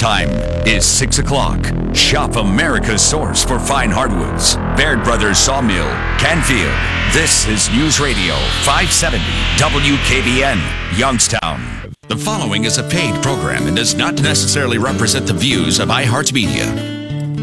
Time is 6 o'clock. Shop America's source for fine hardwoods. Baird Brothers Sawmill, Canfield. This is News Radio 570 WKBN, Youngstown. The following is a paid program and does not necessarily represent the views of iHeartMedia.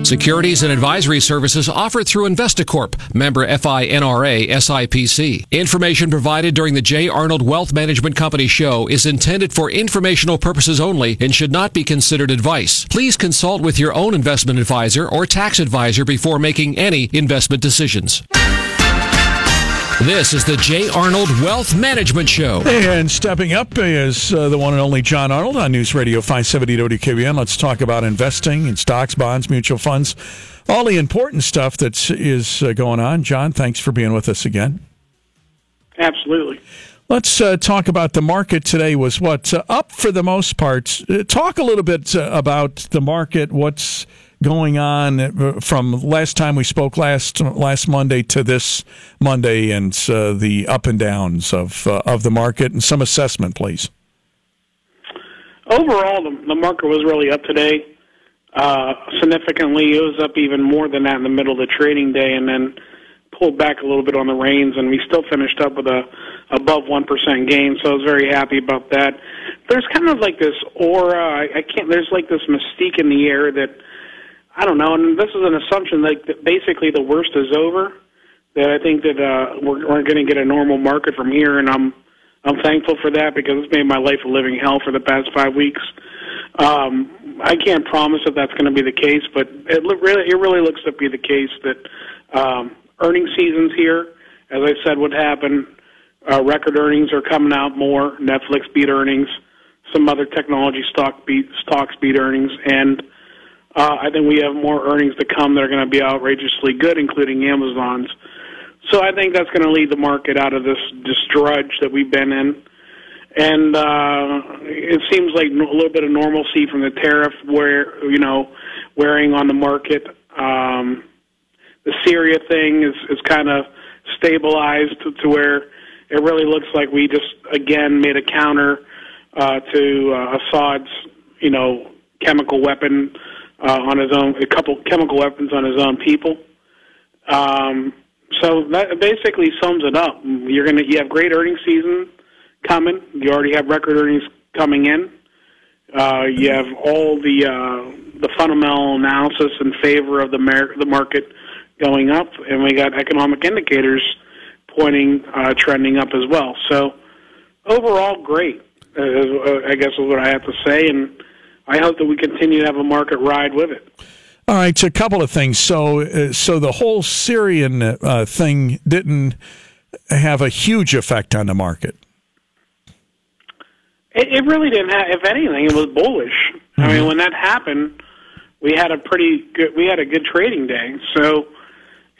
Securities and advisory services offered through Investacorp, member FINRA SIPC. Information provided during the J. Arnold Wealth Management Company show is intended for informational purposes only and should not be considered advice. Please consult with your own investment advisor or tax advisor before making any investment decisions. This is the J. Arnold Wealth Management Show. And stepping up is uh, the one and only John Arnold on News Radio 570 WKBN. Let's talk about investing in stocks, bonds, mutual funds, all the important stuff that is uh, going on. John, thanks for being with us again. Absolutely. Let's uh, talk about the market today. Was what uh, up for the most part. Uh, talk a little bit uh, about the market. What's going on uh, from last time we spoke last last Monday to this Monday, and uh, the up and downs of uh, of the market, and some assessment, please. Overall, the, the market was really up today. Uh, significantly, it was up even more than that in the middle of the trading day, and then pulled back a little bit on the reins, and we still finished up with a above one percent gain. So I was very happy about that. There's kind of like this aura. I, I can't. There's like this mystique in the air that I don't know, and this is an assumption that basically the worst is over. That I think that uh, we're, we're going to get a normal market from here, and I'm I'm thankful for that because it's made my life a living hell for the past five weeks. Um, I can't promise that that's going to be the case, but it really it really looks to be the case that um, earnings season's here. As I said, what happened? Uh, record earnings are coming out more. Netflix beat earnings. Some other technology stock beat stocks beat earnings, and uh, I think we have more earnings to come that are going to be outrageously good, including Amazon's. So I think that's going to lead the market out of this, this drudge that we've been in. And uh, it seems like a little bit of normalcy from the tariff, where you know, wearing on the market. Um, the Syria thing is is kind of stabilized to, to where it really looks like we just again made a counter uh, to uh, Assad's, you know, chemical weapon uh, on his own, a couple chemical weapons on his own people. Um, so that basically sums it up. You're gonna you have great earnings season coming. You already have record earnings coming in. Uh, you have all the uh, the fundamental analysis in favor of the mar- the market going up, and we got economic indicators pointing uh, trending up as well. So overall, great. Uh, I guess is what I have to say, and I hope that we continue to have a market ride with it. All right, so a couple of things. So, uh, so the whole Syrian uh, thing didn't have a huge effect on the market. It, it really didn't have. If anything, it was bullish. Mm-hmm. I mean, when that happened, we had a pretty good. We had a good trading day. So,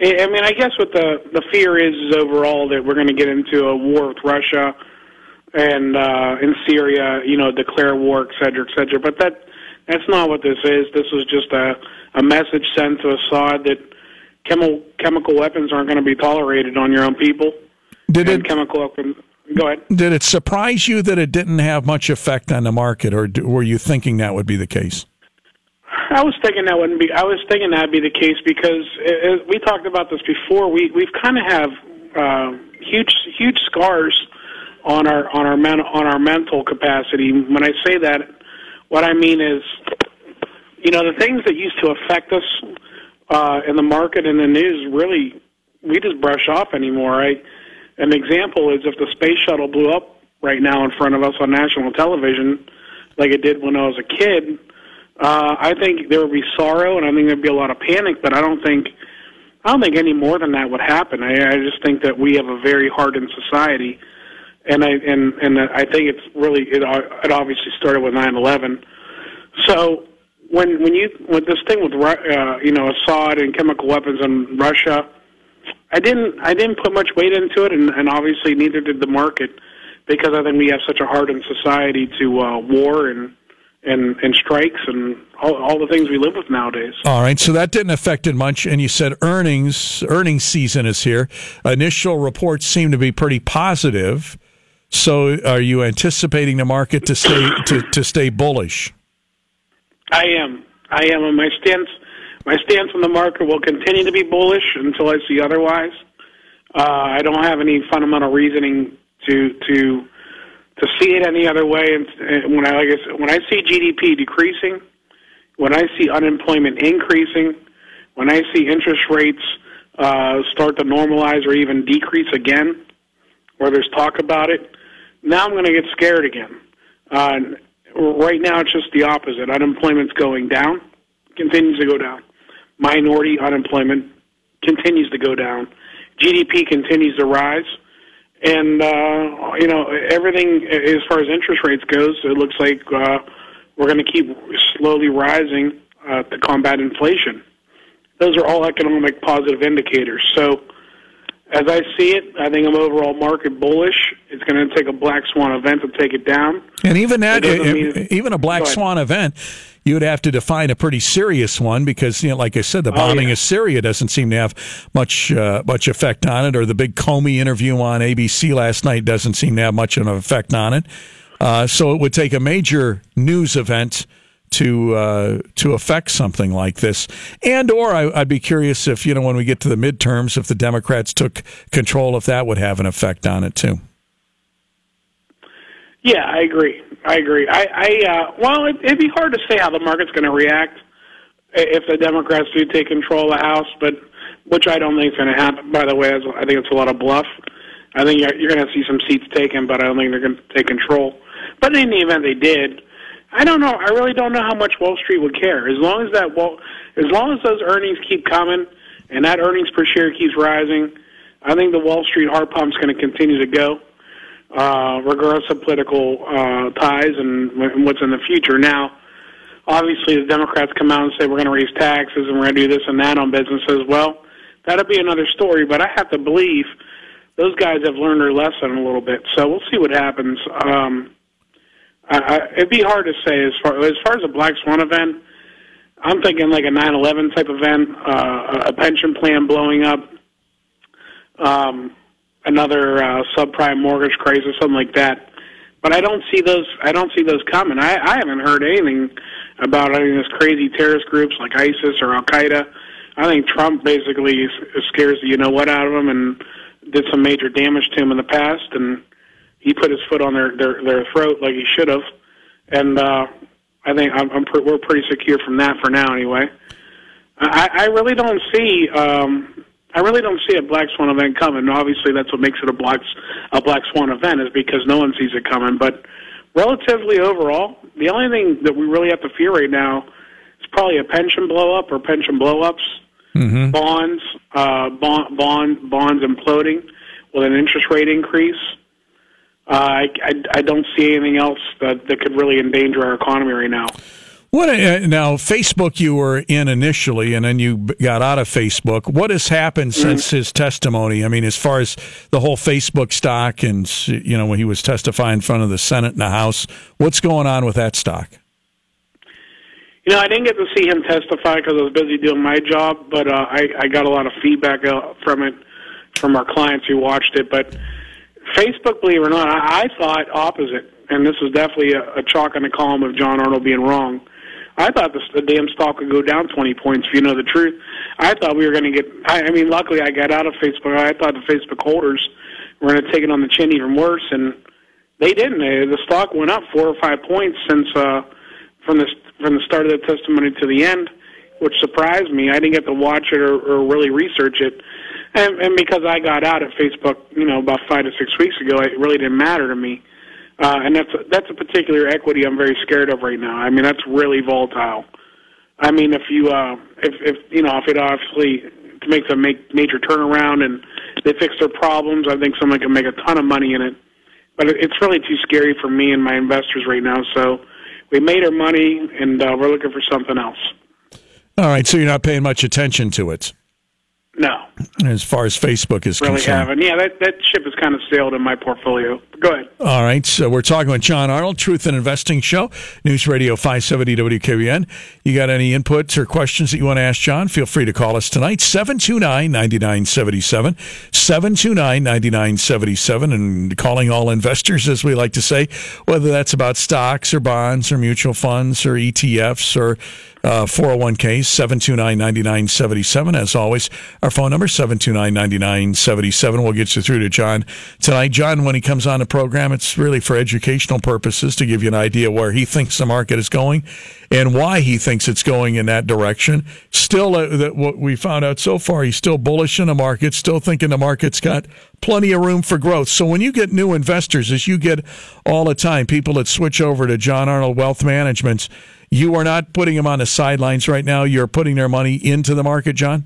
I mean, I guess what the the fear is is overall that we're going to get into a war with Russia and uh, in Syria, you know, declare war, et cetera, et cetera. But that that's not what this is. This was just a a message sent to Assad that chemical chemical weapons aren't going to be tolerated on your own people. Did and it chemical weapons? Go ahead. Did it surprise you that it didn't have much effect on the market, or were you thinking that would be the case? I was thinking that wouldn't be. I was thinking that'd be the case because it, it, we talked about this before. We we've kind of have uh, huge huge scars on our on our men, on our mental capacity. When I say that, what I mean is, you know, the things that used to affect us uh, in the market and the news really we just brush off anymore. I, an example is if the space shuttle blew up right now in front of us on national television, like it did when I was a kid. Uh, I think there would be sorrow, and I think there'd be a lot of panic. But I don't think, I don't think any more than that would happen. I, I just think that we have a very hardened society, and I and and I think it's really it, it obviously started with nine eleven. So when when you with this thing with uh, you know Assad and chemical weapons in Russia, I didn't I didn't put much weight into it, and, and obviously neither did the market, because I think we have such a hardened society to uh, war and and and strikes and all, all the things we live with nowadays. All right, so that didn't affect it much. And you said earnings earnings season is here. Initial reports seem to be pretty positive. So, are you anticipating the market to stay to, to stay bullish? I am. I am. And my stance, my stance on the market will continue to be bullish until I see otherwise. Uh, I don't have any fundamental reasoning to to to see it any other way. And when I like I said, when I see GDP decreasing, when I see unemployment increasing, when I see interest rates uh, start to normalize or even decrease again, where there's talk about it, now I'm going to get scared again. Uh, right now, it's just the opposite. Unemployment's going down, continues to go down. Minority unemployment continues to go down. GDP continues to rise. And, uh, you know, everything as far as interest rates goes, it looks like uh, we're going to keep slowly rising uh, to combat inflation. Those are all economic positive indicators. So, as I see it, I think I'm overall market bullish. It's going to take a black swan event to take it down. And even that, mean, even a black swan event, you would have to define a pretty serious one because, you know, like I said, the bombing oh, yeah. of Syria doesn't seem to have much uh, much effect on it, or the big Comey interview on ABC last night doesn't seem to have much of an effect on it. Uh, so it would take a major news event to uh, to affect something like this. And or I, would be curious if you know when we get to the midterms, if the Democrats took control, if that would have an effect on it too. Yeah, I agree. I agree. I, I uh, well, it, it'd be hard to say how the market's going to react if the Democrats do take control of the House, but which I don't think is going to happen. By the way, I think it's a lot of bluff. I think you're, you're going to see some seats taken, but I don't think they're going to take control. But in the event they did, I don't know. I really don't know how much Wall Street would care. As long as that well, as long as those earnings keep coming and that earnings per share keeps rising, I think the Wall Street heart pump's going to continue to go, uh, regardless of political uh, ties and, and what's in the future. Now, obviously, the Democrats come out and say we're going to raise taxes and we're going to do this and that on businesses. Well, that'll be another story. But I have to believe those guys have learned their lesson a little bit. So we'll see what happens. Um, I, it'd be hard to say as far as far as a black swan event. I'm thinking like a 9/11 type event, uh, a pension plan blowing up, um, another uh, subprime mortgage crisis, something like that. But I don't see those. I don't see those coming. I, I haven't heard anything about any of these crazy terrorist groups like ISIS or Al Qaeda. I think Trump basically scares the you know what out of them and did some major damage to him in the past and he put his foot on their their their throat like he should have, and uh, I think I'm, I'm pre- we're pretty secure from that for now anyway. I, I really don't see um, I really don't see a black swan event coming. Obviously, that's what makes it a black a black swan event is because no one sees it coming. But relatively overall, the only thing that we really have to fear right now is probably a pension blow up or pension blow ups, mm-hmm. bonds, uh, bond, bond bonds imploding with an interest rate increase. Uh, I, I, I don't see anything else that, that could really endanger our economy right now. What uh, now? Facebook, you were in initially, and then you got out of Facebook. What has happened mm-hmm. since his testimony? I mean, as far as the whole Facebook stock, and you know, when he was testifying in front of the Senate and the House, what's going on with that stock? You know, I didn't get to see him testify because I was busy doing my job, but uh, I, I got a lot of feedback uh, from it from our clients who watched it. But Facebook, believe it or not, I, I thought opposite, and this is definitely a, a chalk on the column of John Arnold being wrong. I thought the, the damn stock would go down 20 points, if you know the truth. I thought we were going to get, I, I mean, luckily I got out of Facebook. I thought the Facebook holders were going to take it on the chin even worse, and they didn't. They, the stock went up four or five points since, uh, from the, from the start of the testimony to the end, which surprised me. I didn't get to watch it or, or really research it and, and because I got out at Facebook, you know, about five to six weeks ago, it really didn't matter to me. Uh, and that's a, that's a particular equity I'm very scared of right now. I mean, that's really volatile. I mean, if you uh, if if you know if it obviously makes a make major turnaround and they fix their problems, I think someone can make a ton of money in it. But it's really too scary for me and my investors right now. So we made our money, and uh, we're looking for something else. All right, so you're not paying much attention to it. No. As far as Facebook is really concerned. haven't. Yeah, that that ship has kind of sailed in my portfolio. Go ahead. All right, so we're talking with John Arnold, Truth in Investing Show, News Radio 570 WKBN. You got any inputs or questions that you want to ask John? Feel free to call us tonight, 729 9977. 729 9977. And calling all investors, as we like to say, whether that's about stocks or bonds or mutual funds or ETFs or uh, 401ks, 729 9977. As always, our phone number, 729 9977. We'll get you through to John tonight. John, when he comes on the program, it's really for educational purposes to give you an idea where he thinks the market is going and why he thinks it's going in that direction. Still, uh, that what we found out so far, he's still bullish in the market, still thinking the market's got plenty of room for growth. So when you get new investors, as you get all the time, people that switch over to John Arnold Wealth Management, you are not putting them on the sidelines right now. You're putting their money into the market, John.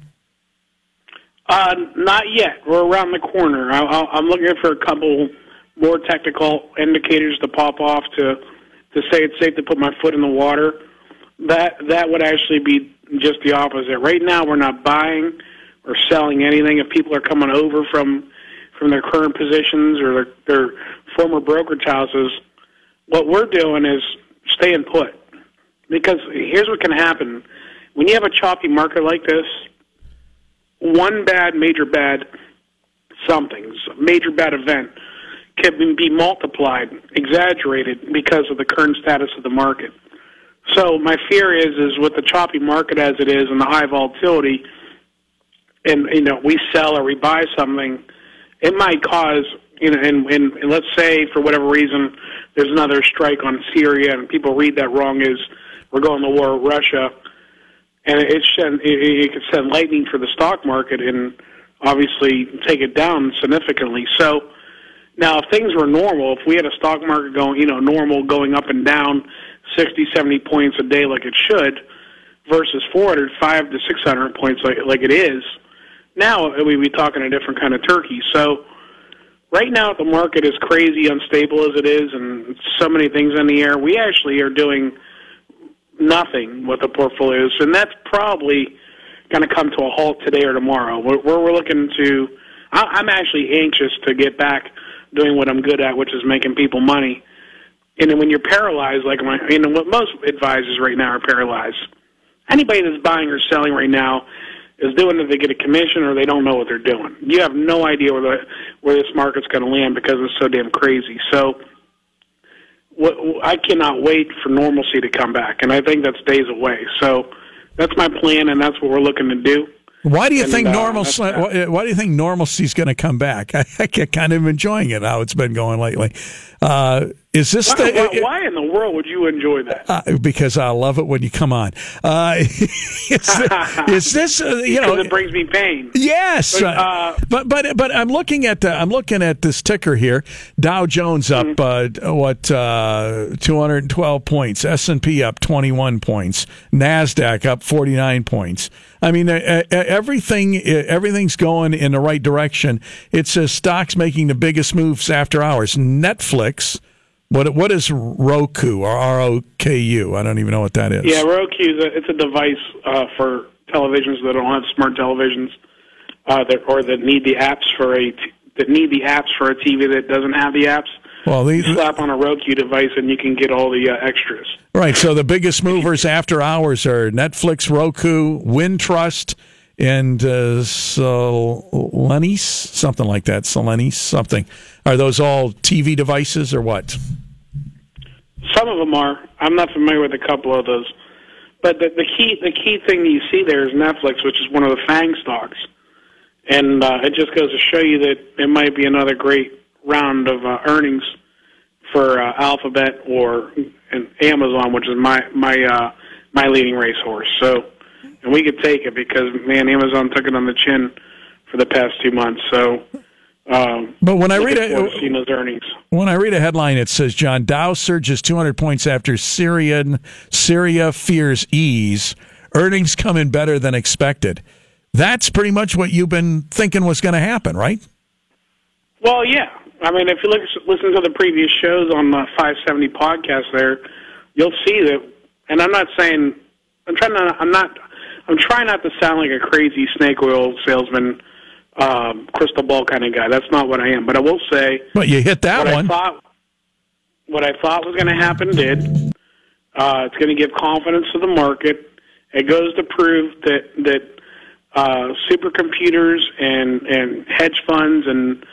Uh, not yet. We're around the corner. I, I'm looking for a couple more technical indicators to pop off to to say it's safe to put my foot in the water. That that would actually be just the opposite. Right now, we're not buying or selling anything. If people are coming over from from their current positions or their, their former brokerage houses, what we're doing is staying put. Because here's what can happen when you have a choppy market like this one bad, major bad something, major bad event can be multiplied, exaggerated because of the current status of the market. So my fear is, is with the choppy market as it is and the high volatility, and you know we sell or we buy something, it might cause you know, and, and, and let's say for whatever reason there's another strike on Syria and people read that wrong as we're going to war with Russia and it send it, could send lightning for the stock market and obviously take it down significantly. So now, if things were normal, if we had a stock market going, you know, normal going up and down 60, 70 points a day like it should, versus 400, 5 to 600 points like like it is, now we'd be talking a different kind of turkey. So right now the market is crazy unstable as it is, and so many things in the air. We actually are doing nothing with the portfolios, and that's probably going to come to a halt today or tomorrow. We're, we're looking to. I'm actually anxious to get back doing what I'm good at, which is making people money. And then when you're paralyzed, like my, you know, what most advisors right now are paralyzed. Anybody that's buying or selling right now is doing it to get a commission, or they don't know what they're doing. You have no idea where the where this market's going to land because it's so damn crazy. So I cannot wait for normalcy to come back, and I think that's days away. So that's my plan, and that's what we're looking to do. Why do you and, think uh, normal? Why do you think normalcy is going to come back? I, I get kind of enjoying it how it's been going lately. Uh, is this why, the, why, why, in the world would you enjoy that? Uh, because I love it when you come on. Uh, is, is, this uh, you know? it brings me pain. Yes, but uh, but, but, but I'm looking at I'm looking at this ticker here. Dow Jones up mm-hmm. Uh, what 212 points. S and P up 21 points. Nasdaq up 49 points. I mean, everything everything's going in the right direction. It says stocks making the biggest moves after hours. Netflix what what is Roku or R O K U? I don't even know what that is. Yeah, Roku is a, it's a device uh, for televisions that don't have smart televisions, uh, that or that need the apps for a t- that need the apps for a TV that doesn't have the apps. Well, these, you slap on a Roku device and you can get all the uh, extras. Right. So the biggest movers after hours are Netflix, Roku, Wintrust, and uh, Solenis, something like that. Solenis, something. Are those all TV devices or what? Some of them are. I'm not familiar with a couple of those. But the, the key the key thing that you see there is Netflix, which is one of the FANG stocks, and uh, it just goes to show you that it might be another great round of uh, earnings for uh, Alphabet or Amazon, which is my my uh, my leading racehorse. So, and we could take it because man, Amazon took it on the chin for the past two months. So um, but when I read a earnings. when I read a headline, it says John Dow surges 200 points after Syrian Syria fears ease. Earnings come in better than expected. That's pretty much what you've been thinking was going to happen, right? Well, yeah. I mean, if you look, listen to the previous shows on the 570 podcast, there, you'll see that. And I'm not saying I'm trying to. I'm not. I'm trying not to sound like a crazy snake oil salesman um, crystal ball kind of guy. That's not what I am. But I will say, but you hit that what one. I thought, what I thought was going to happen did. Uh, it's going to give confidence to the market. It goes to prove that that uh, supercomputers and and hedge funds and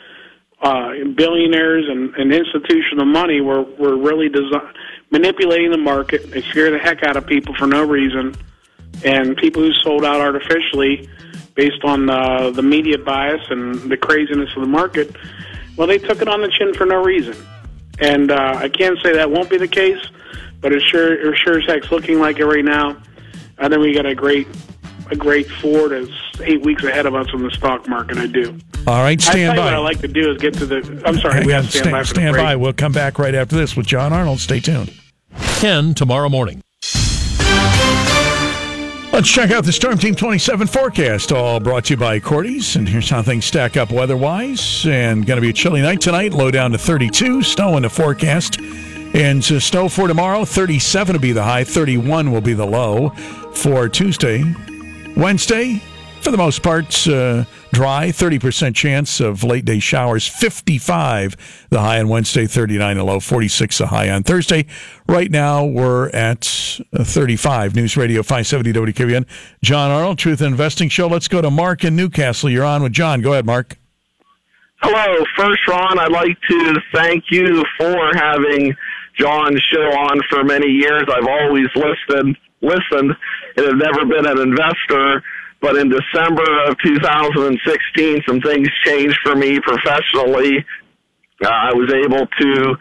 uh, billionaires and, and institutional money were were really desi- manipulating the market. They scare the heck out of people for no reason, and people who sold out artificially based on uh, the media bias and the craziness of the market. Well, they took it on the chin for no reason, and uh, I can't say that won't be the case, but it sure it sure as heck's looking like it right now. I think we got a great a great four to eight weeks ahead of us in the stock market. I do. All right, stand you by. what I like to do is get to the. I'm sorry, Hang we have to stand, by for stand break. by. We'll come back right after this with John Arnold. Stay tuned. 10 tomorrow morning. Let's check out the Storm Team 27 forecast, all brought to you by Cordy's. And here's how things stack up weather wise. And going to be a chilly night tonight, low down to 32, snow in the forecast. And uh, snow for tomorrow, 37 will be the high, 31 will be the low for Tuesday. Wednesday, for the most part, uh, dry, 30% chance of late day showers, 55 the high on Wednesday, 39 the low, 46 the high on Thursday. Right now, we're at uh, 35. News Radio 570 WKBN. John Arnold, Truth in Investing Show. Let's go to Mark in New Castle. You're on with John. Go ahead, Mark. Hello. First, Ron, I'd like to thank you for having John's show on for many years. I've always listened, listened, and have never been an investor. But in December of 2016, some things changed for me professionally. Uh, I was able to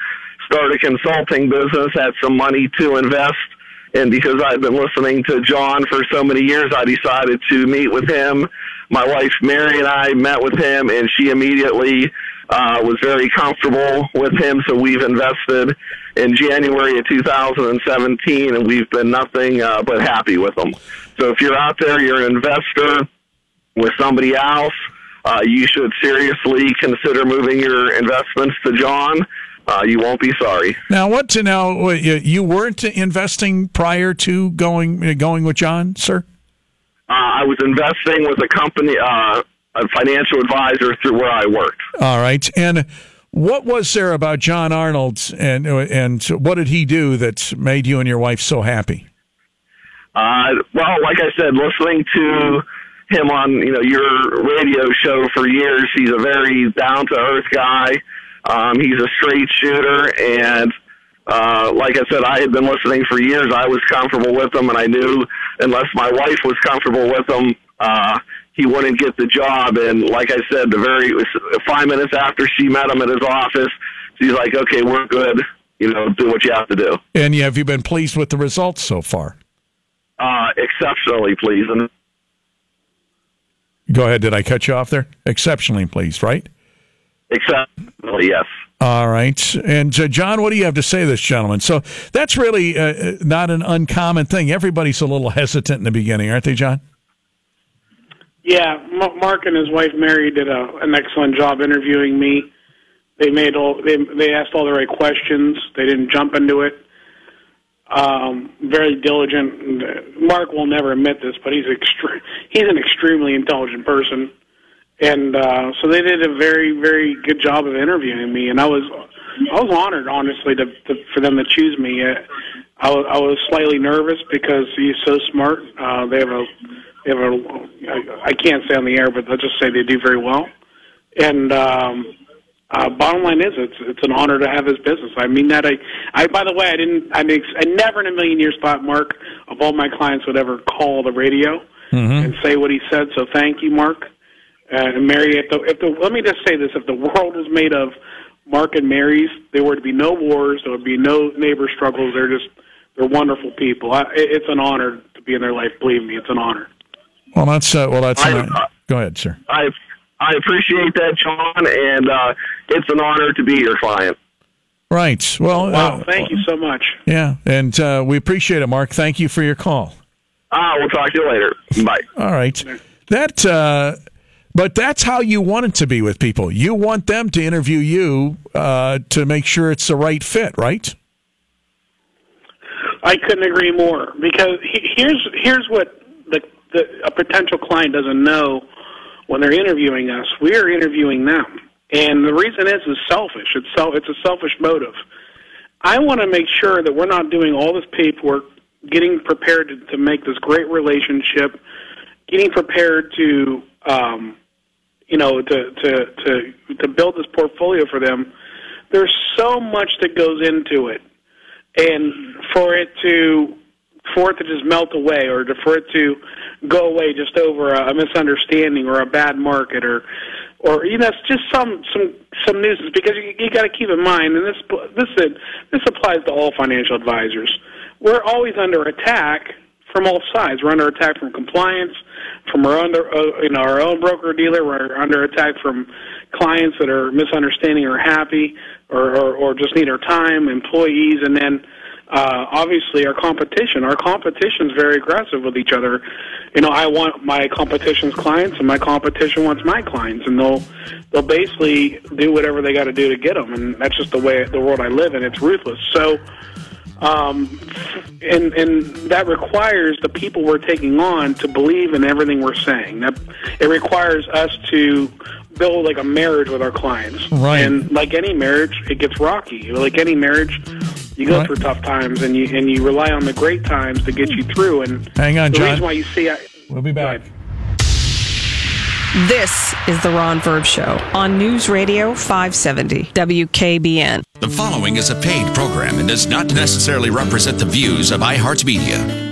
start a consulting business, had some money to invest. And because I've been listening to John for so many years, I decided to meet with him. My wife Mary and I met with him, and she immediately uh, was very comfortable with him. So we've invested in January of 2017, and we've been nothing uh, but happy with them. So if you're out there, you're an investor with somebody else, uh, you should seriously consider moving your investments to John. Uh, you won't be sorry. Now, what to know? You you weren't investing prior to going going with John, sir? Uh, I was investing with a company, uh, a financial advisor through where I worked. All right. And what was there about John Arnold and and what did he do that made you and your wife so happy? Uh, well, like I said, listening to him on you know your radio show for years, he's a very down to earth guy. Um, he's a straight shooter, and uh, like I said, I had been listening for years. I was comfortable with him, and I knew unless my wife was comfortable with him, uh, he wouldn't get the job. And like I said, the very five minutes after she met him at his office, she's like, "Okay, we're good. You know, do what you have to do." And yeah, have you been pleased with the results so far? Uh, exceptionally pleased. And Go ahead. Did I cut you off there? Exceptionally pleased, right? exceptionally, yes. All right. And uh, John, what do you have to say to this gentleman? So that's really uh, not an uncommon thing. Everybody's a little hesitant in the beginning, aren't they, John? Yeah, M- Mark and his wife Mary did a, an excellent job interviewing me. They made all they they asked all the right questions. They didn't jump into it. Um, very diligent. Mark will never admit this, but he's extre- he's an extremely intelligent person, and uh, so they did a very very good job of interviewing me. And I was I was honored, honestly, to, to for them to choose me. Uh, I, I was slightly nervous because he's so smart. Uh, they have a a I, I can't say on the air, but let's just say they do very well. And um, uh, bottom line is, it's it's an honor to have his business. I mean that. I, I by the way, I didn't. I mean, I never in a million years thought Mark of all my clients would ever call the radio and say what he said. So thank you, Mark. Uh, and Mary, if the, if the let me just say this: if the world was made of Mark and Marys, there would be no wars. There would be no neighbor struggles. They're just they're wonderful people. I, it's an honor to be in their life. Believe me, it's an honor. Well, that's uh, well, that's. I- uh, go ahead, sir. I I appreciate that, John, and uh, it's an honor to be your client. Right. Well, Wow, uh, thank you so much. yeah, and uh, we appreciate it, Mark. Thank you for your call. Ah, we'll talk to you later. Bye. All right. That, uh, but that's how you want it to be with people. You want them to interview you uh, to make sure it's the right fit, right? I couldn't agree more because here's here's what a potential client doesn't know when they're interviewing us, we are interviewing them. And the reason is is selfish. It's so it's a selfish motive. I want to make sure that we're not doing all this paperwork, getting prepared to, to make this great relationship, getting prepared to um, you know to to to to build this portfolio for them. There's so much that goes into it, and for it to for it to just melt away or to, for it to go away just over a, a misunderstanding or a bad market or or you know, it's just some some some nuisance because you, you got to keep in mind, and this this this applies to all financial advisors. We're always under attack from all sides. We're under attack from compliance, from our under uh, you know our own broker dealer. We're under attack from clients that are misunderstanding or happy or, or or just need our time, employees, and then uh, obviously our competition. Our competition is very aggressive with each other. You know, I want my competition's clients, and my competition wants my clients, and they'll they'll basically do whatever they got to do to get them, and that's just the way the world I live in. It's ruthless. So, um, and and that requires the people we're taking on to believe in everything we're saying. That it requires us to build like a marriage with our clients. Right. And like any marriage, it gets rocky. Like any marriage, you go Right. through tough times, and you and you rely on the great times to get you through. And Hang on, the John. reason why you see, I, We'll be back. This is the Ron Verb Show on News Radio 570 WKBN. The following is a paid program and does not necessarily represent the views of iHeartMedia.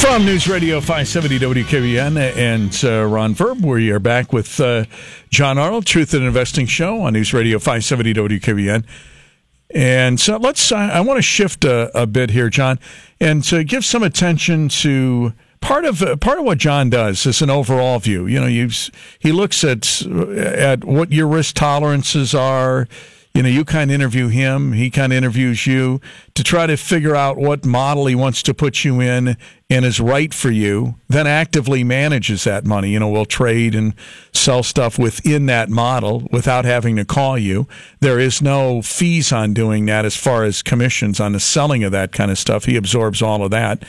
From News Radio 570 WKBN and uh, Ron Verb, we are back with uh, John Arnold, Truth in Investing Show on News Radio 570 WKBN. And so let's, I, I want to shift a, a bit here, John, and to give some attention to part of uh, part of what John does is an overall view. You know, he looks at at what your risk tolerances are. You know, you kind of interview him, he kind of interviews you to try to figure out what model he wants to put you in and is right for you. Then actively manages that money. You know, will trade and sell stuff within that model without having to call you. There is no fees on doing that as far as commissions on the selling of that kind of stuff. He absorbs all of that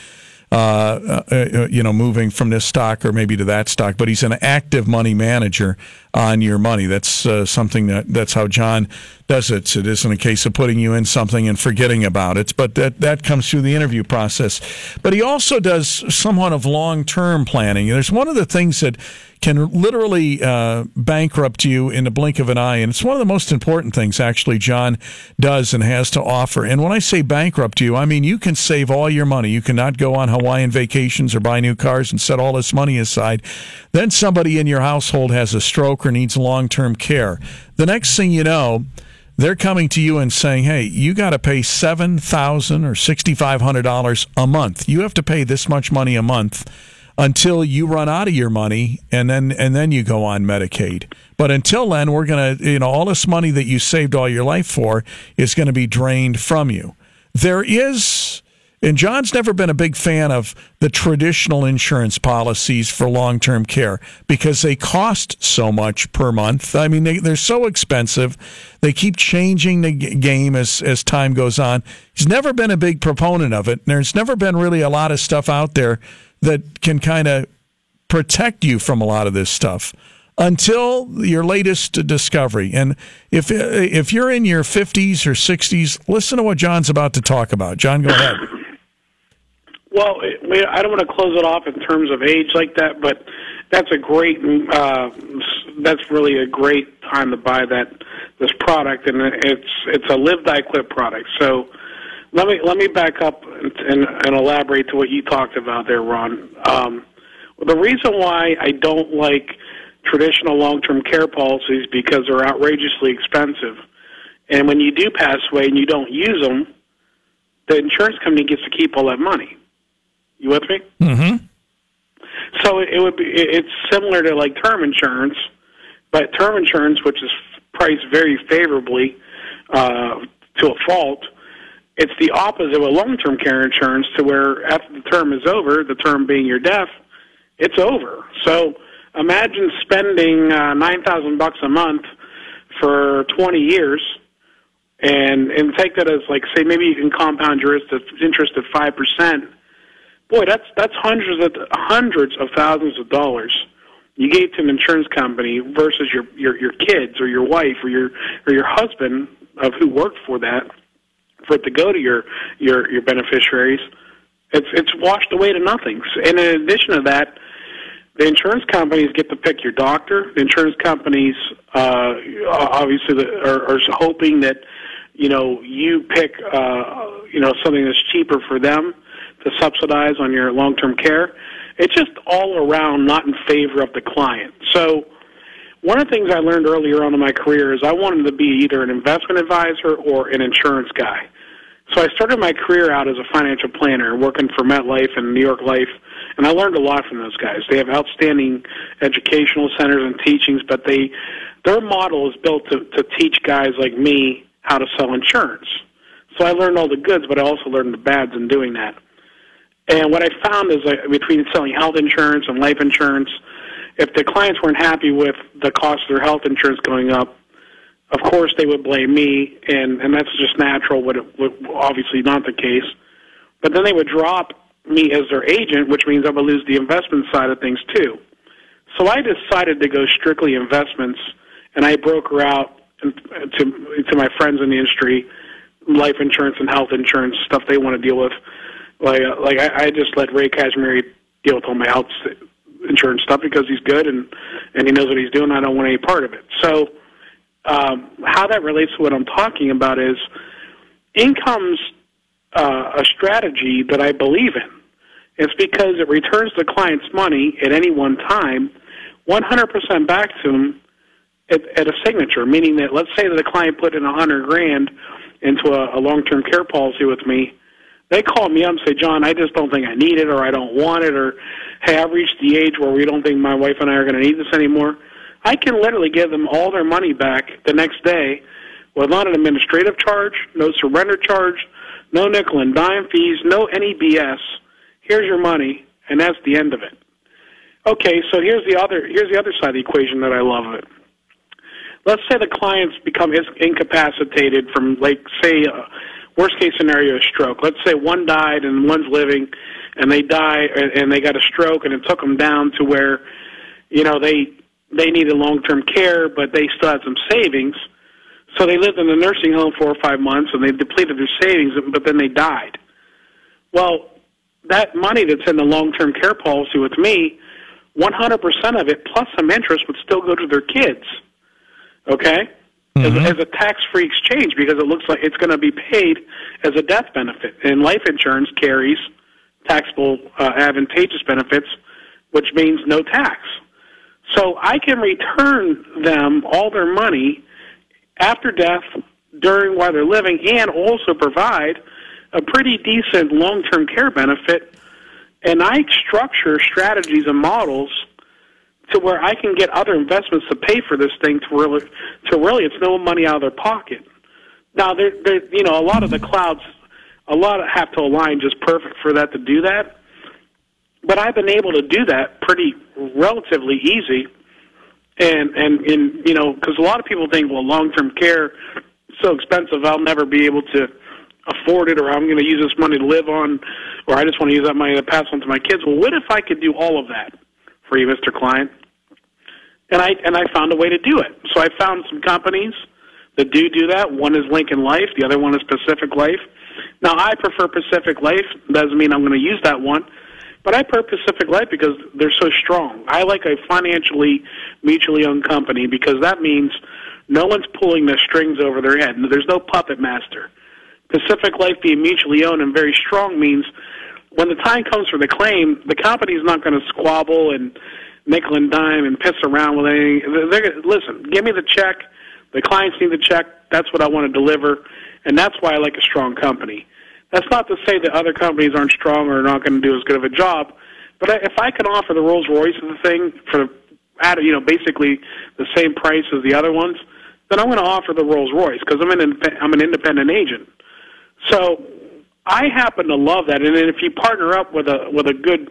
uh, uh, you know, moving from this stock or maybe to that stock, but he's an active money manager on your money. That's uh, something that that's how John does it. It isn't a case of putting you in something and forgetting about it, but that that comes through the interview process. But he also does somewhat of long term planning. There's one of the things that can literally uh, bankrupt you in the blink of an eye. And it's one of the most important things, actually, John does and has to offer. And when I say bankrupt you, I mean you can save all your money. You cannot go on Hawaiian vacations or buy new cars and set all this money aside. Then somebody in your household has a stroke needs long term care. The next thing you know, they're coming to you and saying, "Hey, you got to pay seven thousand or sixty five hundred dollars a month. You have to pay this much money a month." until you run out of your money and then and then you go on Medicaid. But until then, we're to you know all this money that you saved all your life for is going to be drained from you. There is and John's never been a big fan of the traditional insurance policies for long term care because they cost so much per month. I mean, they, they're so expensive. They keep changing the game as, as time goes on. He's never been a big proponent of it. There's never been really a lot of stuff out there that can kind of protect you from a lot of this stuff until your latest discovery. And if if you're in your 50s or 60s, listen to what John's about to talk about. John, go ahead. Well, I I don't want to close it off in terms of age like that, but that's a great. Uh, that's really a great time to buy that this product, and it's it's a live die quit product. So let me let me back up and, and, and elaborate to what you talked about there, Ron. Um, the reason why I don't like traditional long-term care policies because they're outrageously expensive, and when you do pass away and you don't use them, the insurance company gets to keep all that money. You with me? Mm-hmm. So it would be. It's similar to like term insurance, but term insurance, which is priced very favorably uh, to a fault, it's the opposite of a long-term care insurance, to where after the term is over, the term being your death, it's over. So imagine spending uh, nine thousand bucks a month for twenty years, and and take that as like say maybe you can compound your interest at five percent. Boy, that's that's hundreds of hundreds of thousands of dollars you gave to an insurance company versus your your your kids or your wife or your or your husband of who worked for that for it to go to your your your beneficiaries. It's it's washed away to nothing. And in addition to that, the insurance companies get to pick your doctor. The insurance companies uh, obviously are, are hoping that you know you pick uh, you know something that's cheaper for them to subsidize on your long term care. It's just all around not in favor of the client. So one of the things I learned earlier on in my career is I wanted to be either an investment advisor or an insurance guy. So I started my career out as a financial planner, working for MetLife and New York Life and I learned a lot from those guys. They have outstanding educational centers and teachings, but they their model is built to, to teach guys like me how to sell insurance. So I learned all the goods, but I also learned the bads in doing that. And what I found is like, between selling health insurance and life insurance, if the clients weren't happy with the cost of their health insurance going up, of course they would blame me, and and that's just natural. But obviously not the case. But then they would drop me as their agent, which means I would lose the investment side of things too. So I decided to go strictly investments, and I broker out to to my friends in the industry, life insurance and health insurance stuff they want to deal with. Like uh, like I, I just let Ray Cashmere deal with all my health insurance stuff because he's good and and he knows what he's doing. I don't want any part of it. So um, how that relates to what I'm talking about is incomes uh, a strategy that I believe in. It's because it returns the client's money at any one time 100% back to him at, at a signature, meaning that let's say that the client put in hundred grand into a, a long-term care policy with me. They call me up and say, John, I just don't think I need it or I don't want it or, hey, I've reached the age where we don't think my wife and I are going to need this anymore. I can literally give them all their money back the next day with an administrative charge, no surrender charge, no nickel and dime fees, no any BS. Here's your money, and that's the end of it. Okay, so here's the other here's the other side of the equation that I love of it. Let's say the clients become incapacitated from, like, say, uh, worst case scenario, a stroke. Let's say one died and one's living, and they die and they got a stroke, and it took them down to where, you know, they they needed long term care, but they still had some savings so they lived in the nursing home four or five months, and they depleted their savings, but then they died. Well, that money that's in the long-term care policy with me, 100% of it plus some interest would still go to their kids. Okay? Mm-hmm. As, as a tax-free exchange because it looks like it's going to be paid as a death benefit. And life insurance carries taxable uh, advantageous benefits, which means no tax. So I can return them all their money after death, during while they're living, and also provide a pretty decent long-term care benefit. And I structure strategies and models to where I can get other investments to pay for this thing to really, to really, it's no money out of their pocket. Now, there, there, you know, a lot of the clouds, a lot have to align just perfect for that to do that. But I've been able to do that pretty relatively easy and and and you know because a lot of people think well long term care is so expensive I'll never be able to afford it or I'm going to use this money to live on or I just want to use that money to pass on to my kids. Well, what if I could do all of that for you, Mr. Klein? And I and I found a way to do it. So I found some companies that do do that. One is Lincoln Life, the other one is Pacific Life. Now I prefer Pacific Life. Doesn't mean I'm going to use that one. But I prefer Pacific Life because they're so strong. I like a financially mutually owned company because that means no one's pulling the strings over their head. There's no puppet master. Pacific Life being mutually owned and very strong means when the time comes for the claim, the company's not going to squabble and nickel and dime and piss around with anything. They're, listen, give me the check. The clients need the check. That's what I want to deliver, and that's why I like a strong company. That's not to say that other companies aren't strong or not going to do as good of a job. But if I can offer the Rolls Royce of the thing for at you know basically the same price as the other ones, then I'm going to offer the Rolls Royce because I'm an I'm an independent agent. So I happen to love that, and if you partner up with a with a good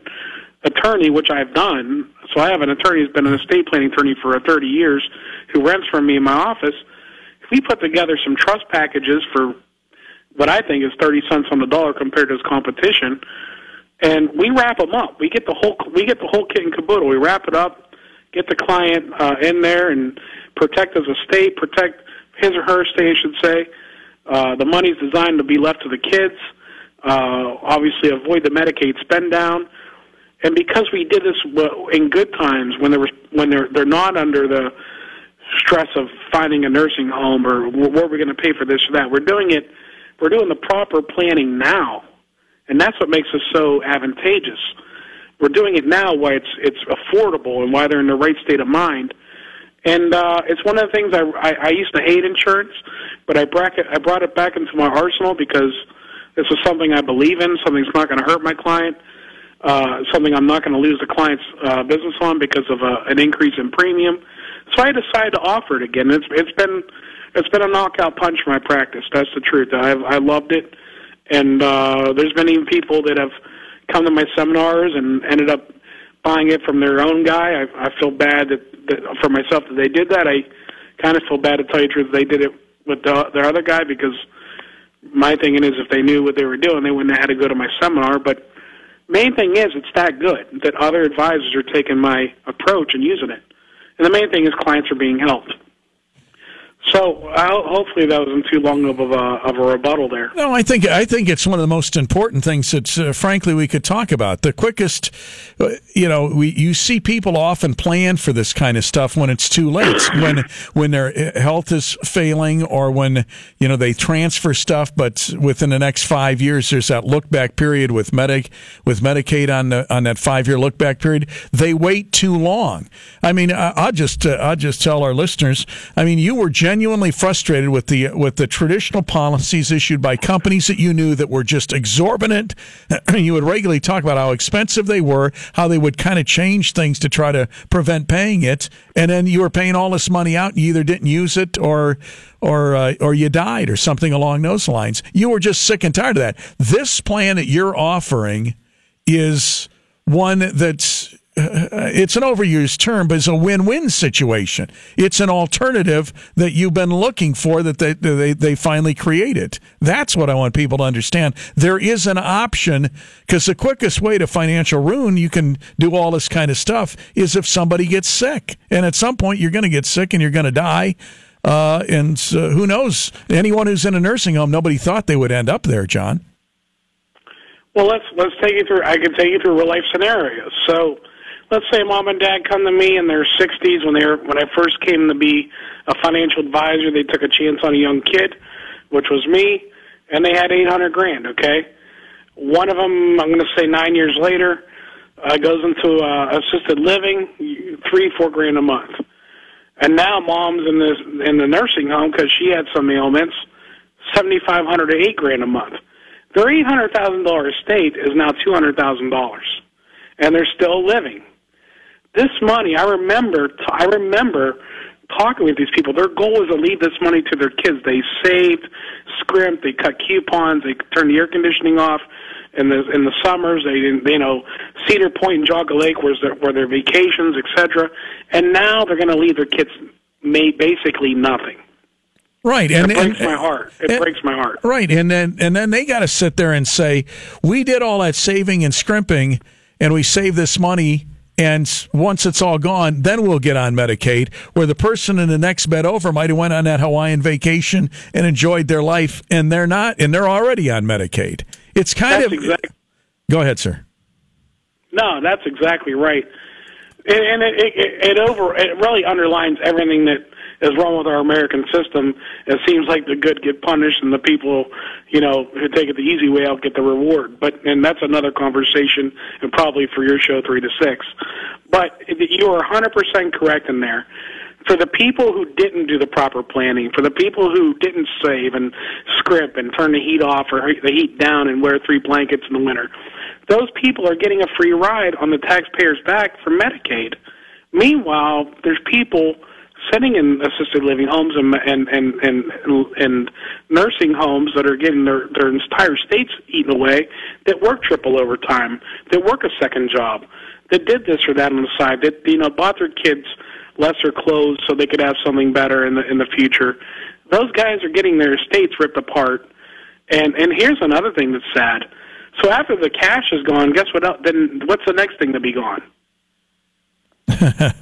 attorney, which I've done, so I have an attorney who's been an estate planning attorney for 30 years, who rents from me in my office we put together some trust packages for what I think is 30 cents on the dollar compared to his competition. And we wrap them up. We get the whole we get the whole kit and caboodle. We wrap it up, get the client uh, in there, and protect his estate, protect his or her estate, I should say. Uh, the money's designed to be left to the kids. Uh, obviously, avoid the Medicaid spend down. And because we did this in good times, when they were when they're they're not under the stress of finding a nursing home or where are we're going to pay for this or that, we're doing it we're doing the proper planning now, and that's what makes us so advantageous. We're doing it now why it's it's affordable and why they're in the right state of mind. And uh, it's one of the things I, I, I used to hate insurance, but I it I brought it back into my arsenal because this is something I believe in. Something that's not going to hurt my client. Uh, something I'm not going to lose the client's uh, business on because of a, an increase in premium. So I decided to offer it again. It's it's been it's been a knockout punch for my practice. That's the truth. I I loved it, and uh, there's been even people that have come to my seminars and ended up buying it from their own guy. I, I feel bad that, that for myself that they did that. I kind of feel bad to tell you the truth. They did it with the, their other guy because my thinking is if they knew what they were doing, they wouldn't have had to go to my seminar. But main thing is it's that good that other advisors are taking my approach and using it. And the main thing is clients are being helped. So I'll, hopefully that wasn't too long of a of a rebuttal there. No, I think I think it's one of the most important things that, uh, frankly, we could talk about. The quickest, uh, you know, we you see people often plan for this kind of stuff when it's too late, when when their uh, health is failing, or when you know they transfer stuff, but within the next five years, there's that look back period with Medic with Medicaid on the, on that five year look back period. They wait too long. I mean, I, I'll just uh, I'll just tell our listeners. I mean, you were genuinely frustrated with the with the traditional policies issued by companies that you knew that were just exorbitant. you would regularly talk about how expensive they were, how they would kind of change things to try to prevent paying it, and then you were paying all this money out, and you either didn't use it or or uh, or you died or something along those lines. You were just sick and tired of that. This plan that you're offering is one that's it's an overused term, but it's a win-win situation. It's an alternative that you've been looking for that they, they, they finally created. That's what I want people to understand. There is an option because the quickest way to financial ruin, you can do all this kind of stuff, is if somebody gets sick. And at some point, you're going to get sick and you're going to die. Uh, and uh, who knows? Anyone who's in a nursing home, nobody thought they would end up there, John. Well, let's let's take you through. I can take you through real life scenarios. So, let's say mom and dad come to me in their 60s when they were when I first came to be a financial advisor. They took a chance on a young kid, which was me, and they had 800 grand. Okay, one of them, I'm going to say nine years later, uh, goes into uh, assisted living, three four grand a month, and now mom's in this in the nursing home because she had some ailments, 7,500 to eight grand a month. Their eight hundred thousand dollar estate is now two hundred thousand dollars, and they're still living this money, I remember, I remember talking with these people. Their goal was to leave this money to their kids. They saved, scrimped, they cut coupons, they turned the air conditioning off in the in the summers. They didn't, you know, Cedar Point and Geauga Lake was their, were their vacations, etc. And now they're going to leave their kids made basically nothing. Right, and it breaks and, my heart. It and, breaks my heart. Right, and then and then they got to sit there and say, "We did all that saving and scrimping, and we saved this money." And once it's all gone, then we'll get on Medicaid, where the person in the next bed over might have went on that Hawaiian vacation and enjoyed their life, and they're not, and they're already on Medicaid. It's kind that's of. Exactly, go ahead, sir. No, that's exactly right, and, and it, it, it over it really underlines everything that is wrong with our American system. It seems like the good get punished and the people, you know, who take it the easy way out get the reward. But and that's another conversation, and probably for your show three to six. But you are 100% correct in there. For the people who didn't do the proper planning, for the people who didn't save and script and turn the heat off or the heat down and wear three blankets in the winter, those people are getting a free ride on the taxpayer's back for Medicaid. Meanwhile, there's people sitting in assisted living homes and and and and, and nursing homes that are getting their their entire states eaten away that work triple overtime, that work a second job, that did this or that on the side, that you know bought their kids lesser clothes so they could have something better in the in the future. Those guys are getting their estates ripped apart. And and here's another thing that's sad. So after the cash is gone, guess what? Else, then what's the next thing to be gone?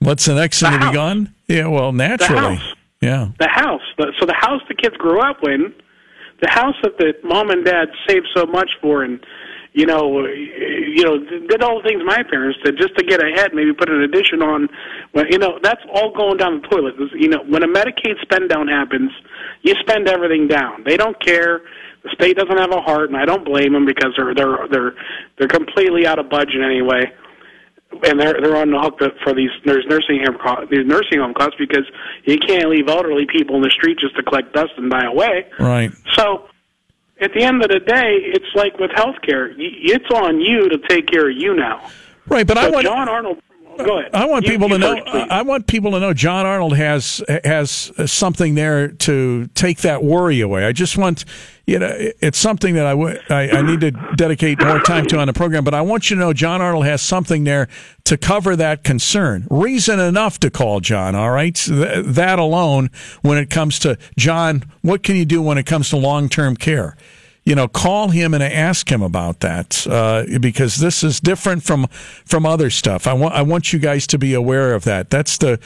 what's the next thing to be gone? Yeah, well, naturally. The house. Yeah. The house. The, so the house the kids grew up in, the house that the mom and dad saved so much for, and you know, you know, did all the things my parents did just to get ahead. Maybe put an addition on. Well, you know, that's all going down the toilet. You know, when a Medicaid spend down happens, you spend everything down. They don't care. The state doesn't have a heart, and I don't blame them because they're they're they're they're completely out of budget anyway and they're they're on the hook for these nursing home costs, these nursing home costs because you can't leave elderly people in the street just to collect dust and die away. Right. So, at the end of the day, it's like with healthcare, it's on you to take care of you now. Right, but I want John Arnold. Go ahead. I want You- people you to know. please. I want people to know John Arnold has has something there to take that worry away. I just want you know it's something that I would I, I need to dedicate more time to on the program. But I want you to know John Arnold has something there to cover that concern. Reason enough to call John. All right, Th- that alone. When it comes to John, what can you do when it comes to long term care? You know, call him and ask him about that uh, because this is different from from other stuff. I want I want you guys to be aware of that. That's the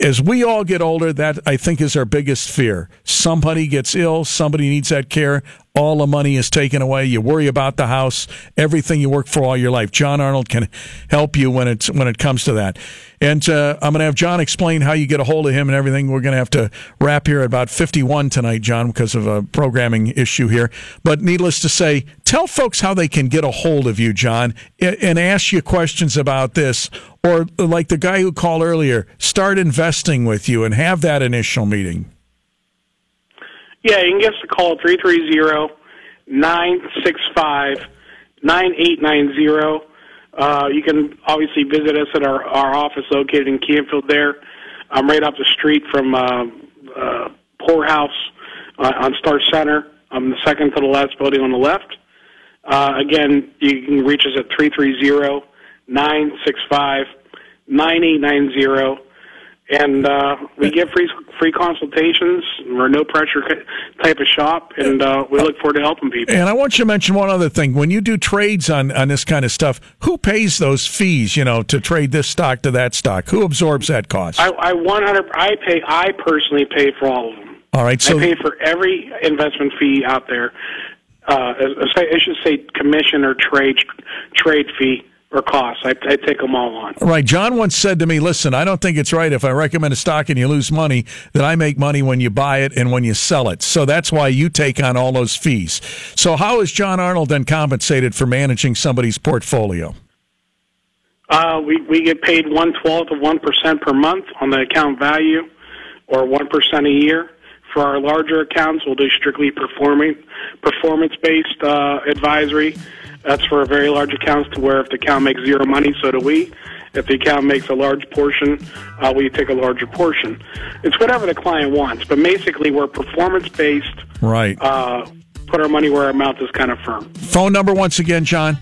as we all get older, that I think is our biggest fear. Somebody gets ill, somebody needs that care, all the money is taken away. You worry about the house, everything you work for all your life. John Arnold can help you when it's when it comes to that. And uh, I'm going to have John explain how you get a hold of him and everything. We're going to have to wrap here at about 51 tonight, John, because of a programming issue here. But needless to say, tell folks how they can get a hold of you, John, and ask you questions about this. Or like the guy who called earlier, start investing with you and have that initial meeting. Yeah, you can give us a call at 330 965 9890. Uh, You can obviously visit us at our, our office located in Canfield there. I'm right up the street from uh, uh, Poorhouse uh, on Star Center. I'm the second to the last building on the left. Uh, again, you can reach us at 330 965 9890 and uh, we give free free consultations. We're a no pressure type of shop, and uh, we look forward to helping people. And I want you to mention one other thing. When you do trades on, on this kind of stuff, who pays those fees, you know, to trade this stock to that stock? Who absorbs that cost? I, I 100. I pay. I personally pay for all of them. All right, so I pay for every investment fee out there. Uh, I should say commission or trade trade fee or costs. I, I take them all on. Right. John once said to me, listen, I don't think it's right if I recommend a stock and you lose money that I make money when you buy it and when you sell it. So that's why you take on all those fees. So how is John Arnold then compensated for managing somebody's portfolio? Uh, we we get paid one twelfth of one percent per month on the account value, or one percent a year. For our larger accounts, we'll do strictly performing performance based uh, advisory. That's for a very large accounts to where if the account makes zero money, so do we. If the account makes a large portion, uh, we take a larger portion. It's whatever the client wants, but basically we're performance based. Right. Uh, put our money where our mouth is kind of firm. Phone number once again, John.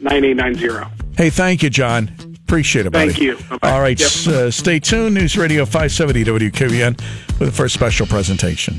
330-965-9890. Hey, thank you, John. Appreciate it, buddy. Thank you. Bye-bye. All right, Yep. uh, stay tuned. News Radio 570 WKBN with the first special presentation.